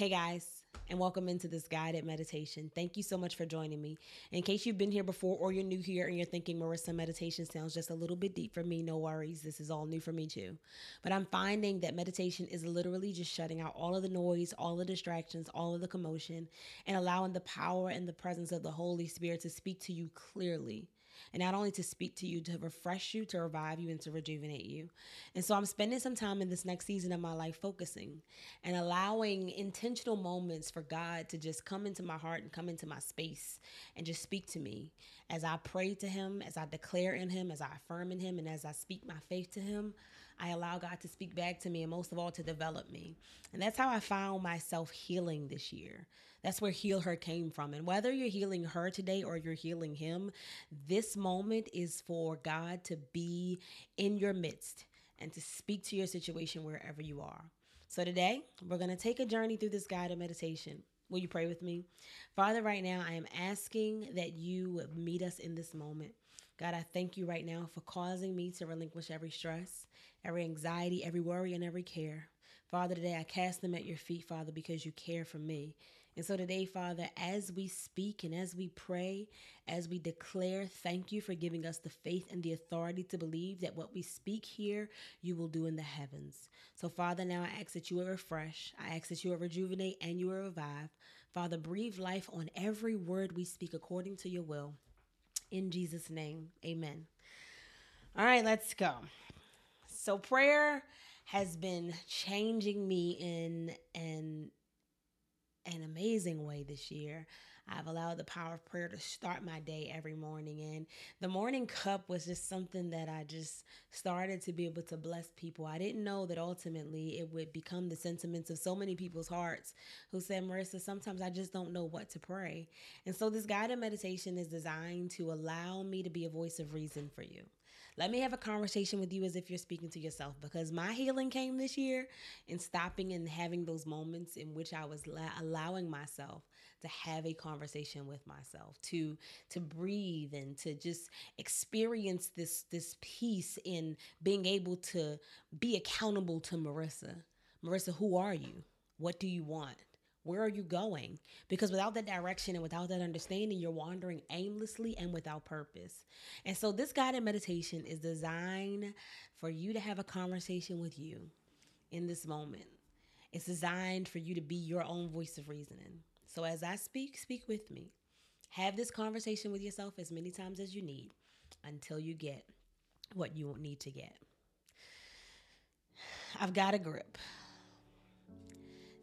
Hey guys, and welcome into this guided meditation. Thank you so much for joining me. In case you've been here before or you're new here and you're thinking Marissa meditation sounds just a little bit deep for me, no worries. This is all new for me too. But I'm finding that meditation is literally just shutting out all of the noise, all the distractions, all of the commotion, and allowing the power and the presence of the Holy Spirit to speak to you clearly and not only to speak to you, to refresh you, to revive you, and to rejuvenate you. And so I'm spending some time in this next season of my life focusing and allowing intentional moments for God to just come into my heart and come into my space and just speak to me as I pray to Him, as I declare in Him, as I affirm in Him, and as I speak my faith to Him. I allow God to speak back to me and most of all to develop me. And that's how I found myself healing this year. That's where Heal Her came from. And whether you're healing her today or you're healing him, this moment is for God to be in your midst and to speak to your situation wherever you are. So today, we're going to take a journey through this guided meditation. Will you pray with me? Father, right now, I am asking that you meet us in this moment. God, I thank you right now for causing me to relinquish every stress, every anxiety, every worry, and every care. Father, today I cast them at your feet, Father, because you care for me. And so today, Father, as we speak and as we pray, as we declare, thank you for giving us the faith and the authority to believe that what we speak here, you will do in the heavens. So, Father, now I ask that you will refresh, I ask that you will rejuvenate and you will revive. Father, breathe life on every word we speak according to your will. In Jesus' name, amen. All right, let's go. So, prayer has been changing me in an an amazing way this year. I've allowed the power of prayer to start my day every morning. And the morning cup was just something that I just started to be able to bless people. I didn't know that ultimately it would become the sentiments of so many people's hearts who said, Marissa, sometimes I just don't know what to pray. And so this guided meditation is designed to allow me to be a voice of reason for you. Let me have a conversation with you as if you're speaking to yourself because my healing came this year in stopping and having those moments in which I was la- allowing myself to have a conversation with myself, to to breathe and to just experience this this peace in being able to be accountable to Marissa. Marissa, who are you? What do you want? Where are you going? Because without that direction and without that understanding, you're wandering aimlessly and without purpose. And so, this guided meditation is designed for you to have a conversation with you in this moment. It's designed for you to be your own voice of reasoning. So, as I speak, speak with me. Have this conversation with yourself as many times as you need until you get what you need to get. I've got a grip.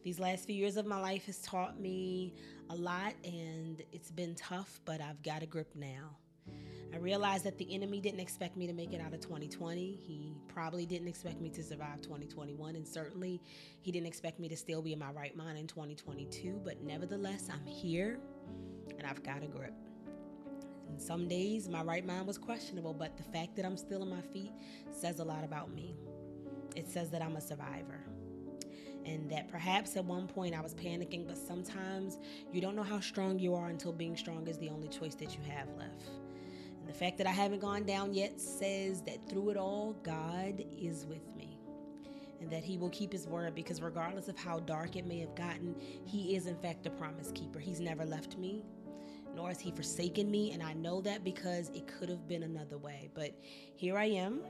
These last few years of my life has taught me a lot and it's been tough, but I've got a grip now. I realized that the enemy didn't expect me to make it out of 2020. He probably didn't expect me to survive 2021, and certainly he didn't expect me to still be in my right mind in 2022. But nevertheless, I'm here and I've got a grip. And some days my right mind was questionable, but the fact that I'm still on my feet says a lot about me. It says that I'm a survivor and that perhaps at one point I was panicking, but sometimes you don't know how strong you are until being strong is the only choice that you have left. And the fact that I haven't gone down yet says that through it all, God is with me. And that he will keep his word because, regardless of how dark it may have gotten, he is, in fact, a promise keeper. He's never left me, nor has he forsaken me. And I know that because it could have been another way. But here I am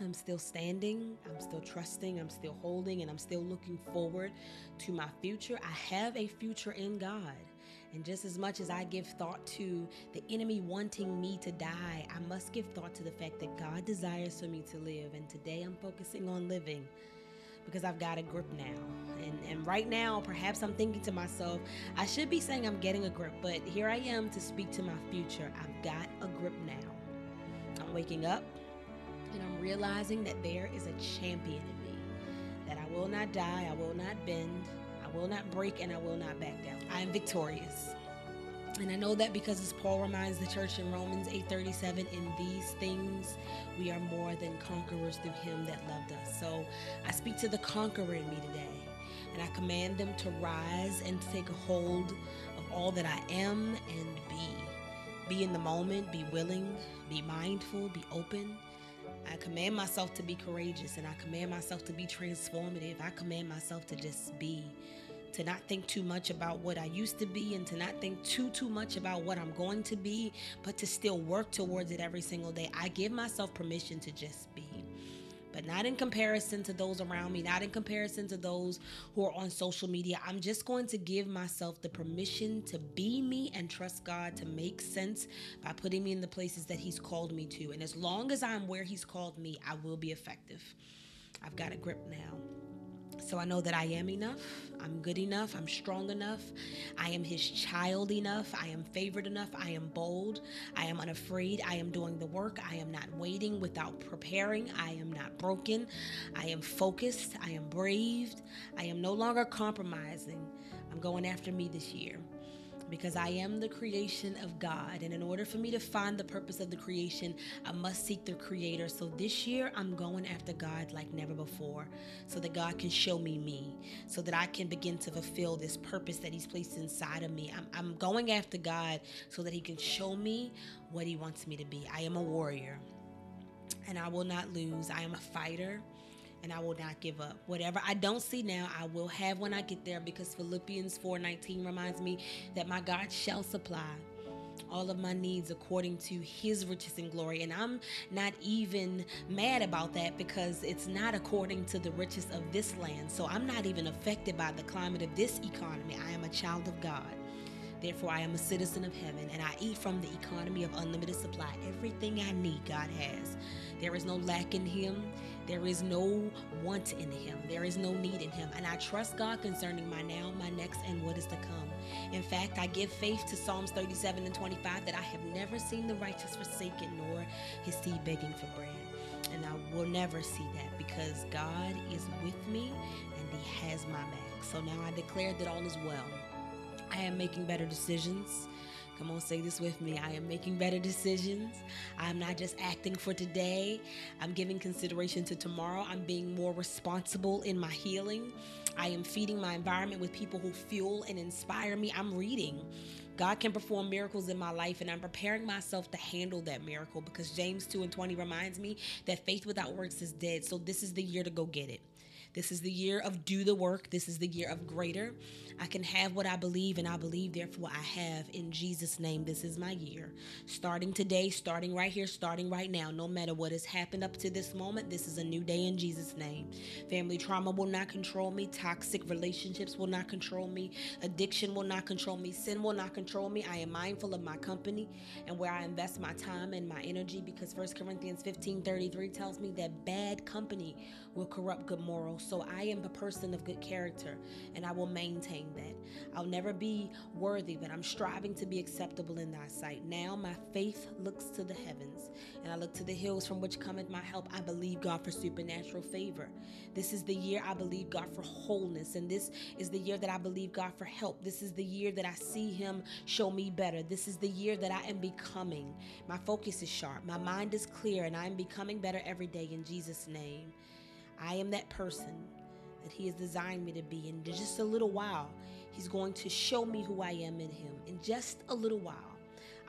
I'm still standing, I'm still trusting, I'm still holding, and I'm still looking forward to my future. I have a future in God. And just as much as I give thought to the enemy wanting me to die, I must give thought to the fact that God desires for me to live. And today I'm focusing on living because I've got a grip now. And, and right now, perhaps I'm thinking to myself, I should be saying I'm getting a grip, but here I am to speak to my future. I've got a grip now. I'm waking up, and I'm realizing that there is a champion in me, that I will not die, I will not bend, I will not break, and I will not back down. I am victorious. And I know that because as Paul reminds the church in Romans 8:37, in these things we are more than conquerors through him that loved us. So I speak to the conqueror in me today, and I command them to rise and take a hold of all that I am and be. Be in the moment, be willing, be mindful, be open, I command myself to be courageous and I command myself to be transformative. I command myself to just be to not think too much about what I used to be and to not think too too much about what I'm going to be, but to still work towards it every single day. I give myself permission to just be. But not in comparison to those around me, not in comparison to those who are on social media. I'm just going to give myself the permission to be me and trust God to make sense by putting me in the places that He's called me to. And as long as I'm where He's called me, I will be effective. I've got a grip now. So I know that I am enough. I'm good enough. I'm strong enough. I am his child enough. I am favored enough. I am bold. I am unafraid. I am doing the work. I am not waiting without preparing. I am not broken. I am focused. I am braved. I am no longer compromising. I'm going after me this year because I am the creation of God. And in order for me to find the purpose of the creation, I must seek the creator. So this year, I'm going after God like never before so that God can show me me, so that I can begin to fulfill this purpose that He's placed inside of me. I'm, I'm going after God so that He can show me what He wants me to be. I am a warrior and I will not lose. I am a fighter and I will not give up. Whatever I don't see now, I will have when I get there because Philippians 4:19 reminds me that my God shall supply all of my needs according to his riches and glory. And I'm not even mad about that because it's not according to the riches of this land. So I'm not even affected by the climate of this economy. I am a child of God. Therefore, I am a citizen of heaven and I eat from the economy of unlimited supply. Everything I need, God has. There is no lack in Him. There is no want in Him. There is no need in Him. And I trust God concerning my now, my next, and what is to come. In fact, I give faith to Psalms 37 and 25 that I have never seen the righteous forsaken nor his seed begging for bread. And I will never see that because God is with me and He has my back. So now I declare that all is well. I am making better decisions. Come on, say this with me. I am making better decisions. I'm not just acting for today. I'm giving consideration to tomorrow. I'm being more responsible in my healing. I am feeding my environment with people who fuel and inspire me. I'm reading. God can perform miracles in my life, and I'm preparing myself to handle that miracle because James 2 and 20 reminds me that faith without works is dead. So, this is the year to go get it. This is the year of do the work. This is the year of greater. I can have what I believe, and I believe, therefore, I have. In Jesus' name, this is my year. Starting today, starting right here, starting right now, no matter what has happened up to this moment, this is a new day in Jesus' name. Family trauma will not control me. Toxic relationships will not control me. Addiction will not control me. Sin will not control me. I am mindful of my company and where I invest my time and my energy because 1 Corinthians 15 33 tells me that bad company will corrupt good morals. So I am a person of good character and I will maintain that. I'll never be worthy, but I'm striving to be acceptable in thy sight. Now my faith looks to the heavens and I look to the hills from which cometh my help. I believe God for supernatural favor. This is the year I believe God for wholeness, and this is the year that I believe God for help. This is the year that I see Him show me better. This is the year that I am becoming. My focus is sharp, my mind is clear, and I am becoming better every day in Jesus' name. I am that person that He has designed me to be. In just a little while, He's going to show me who I am in Him. In just a little while,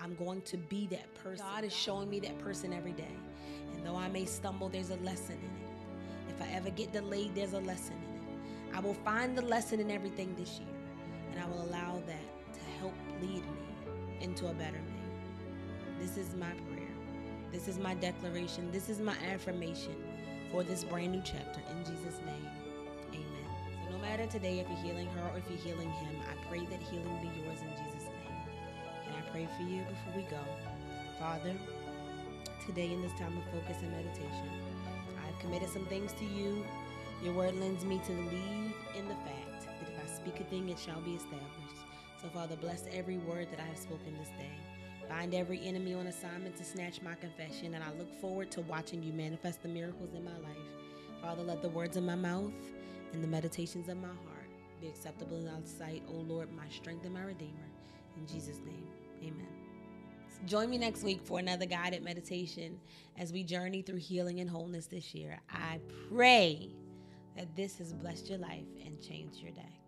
I'm going to be that person. God is showing me that person every day. And though I may stumble, there's a lesson in it. If I ever get delayed, there's a lesson in it. I will find the lesson in everything this year, and I will allow that to help lead me into a better me. This is my prayer. This is my declaration. This is my affirmation for this brand new chapter. In Jesus' name, amen. So, no matter today if you're healing her or if you're healing him, I pray that healing be yours in Jesus' name. Can I pray for you before we go? Father, today in this time of focus and meditation, I've committed some things to you. Your word lends me to believe in the fact that if I speak a thing, it shall be established. So, Father, bless every word that I have spoken this day. Bind every enemy on assignment to snatch my confession, and I look forward to watching you manifest the miracles in my life. Father, let the words of my mouth and the meditations of my heart be acceptable in thy sight, O Lord, my strength and my redeemer. In Jesus' name, amen. Join me next week for another guided meditation as we journey through healing and wholeness this year. I pray that this has blessed your life and changed your day.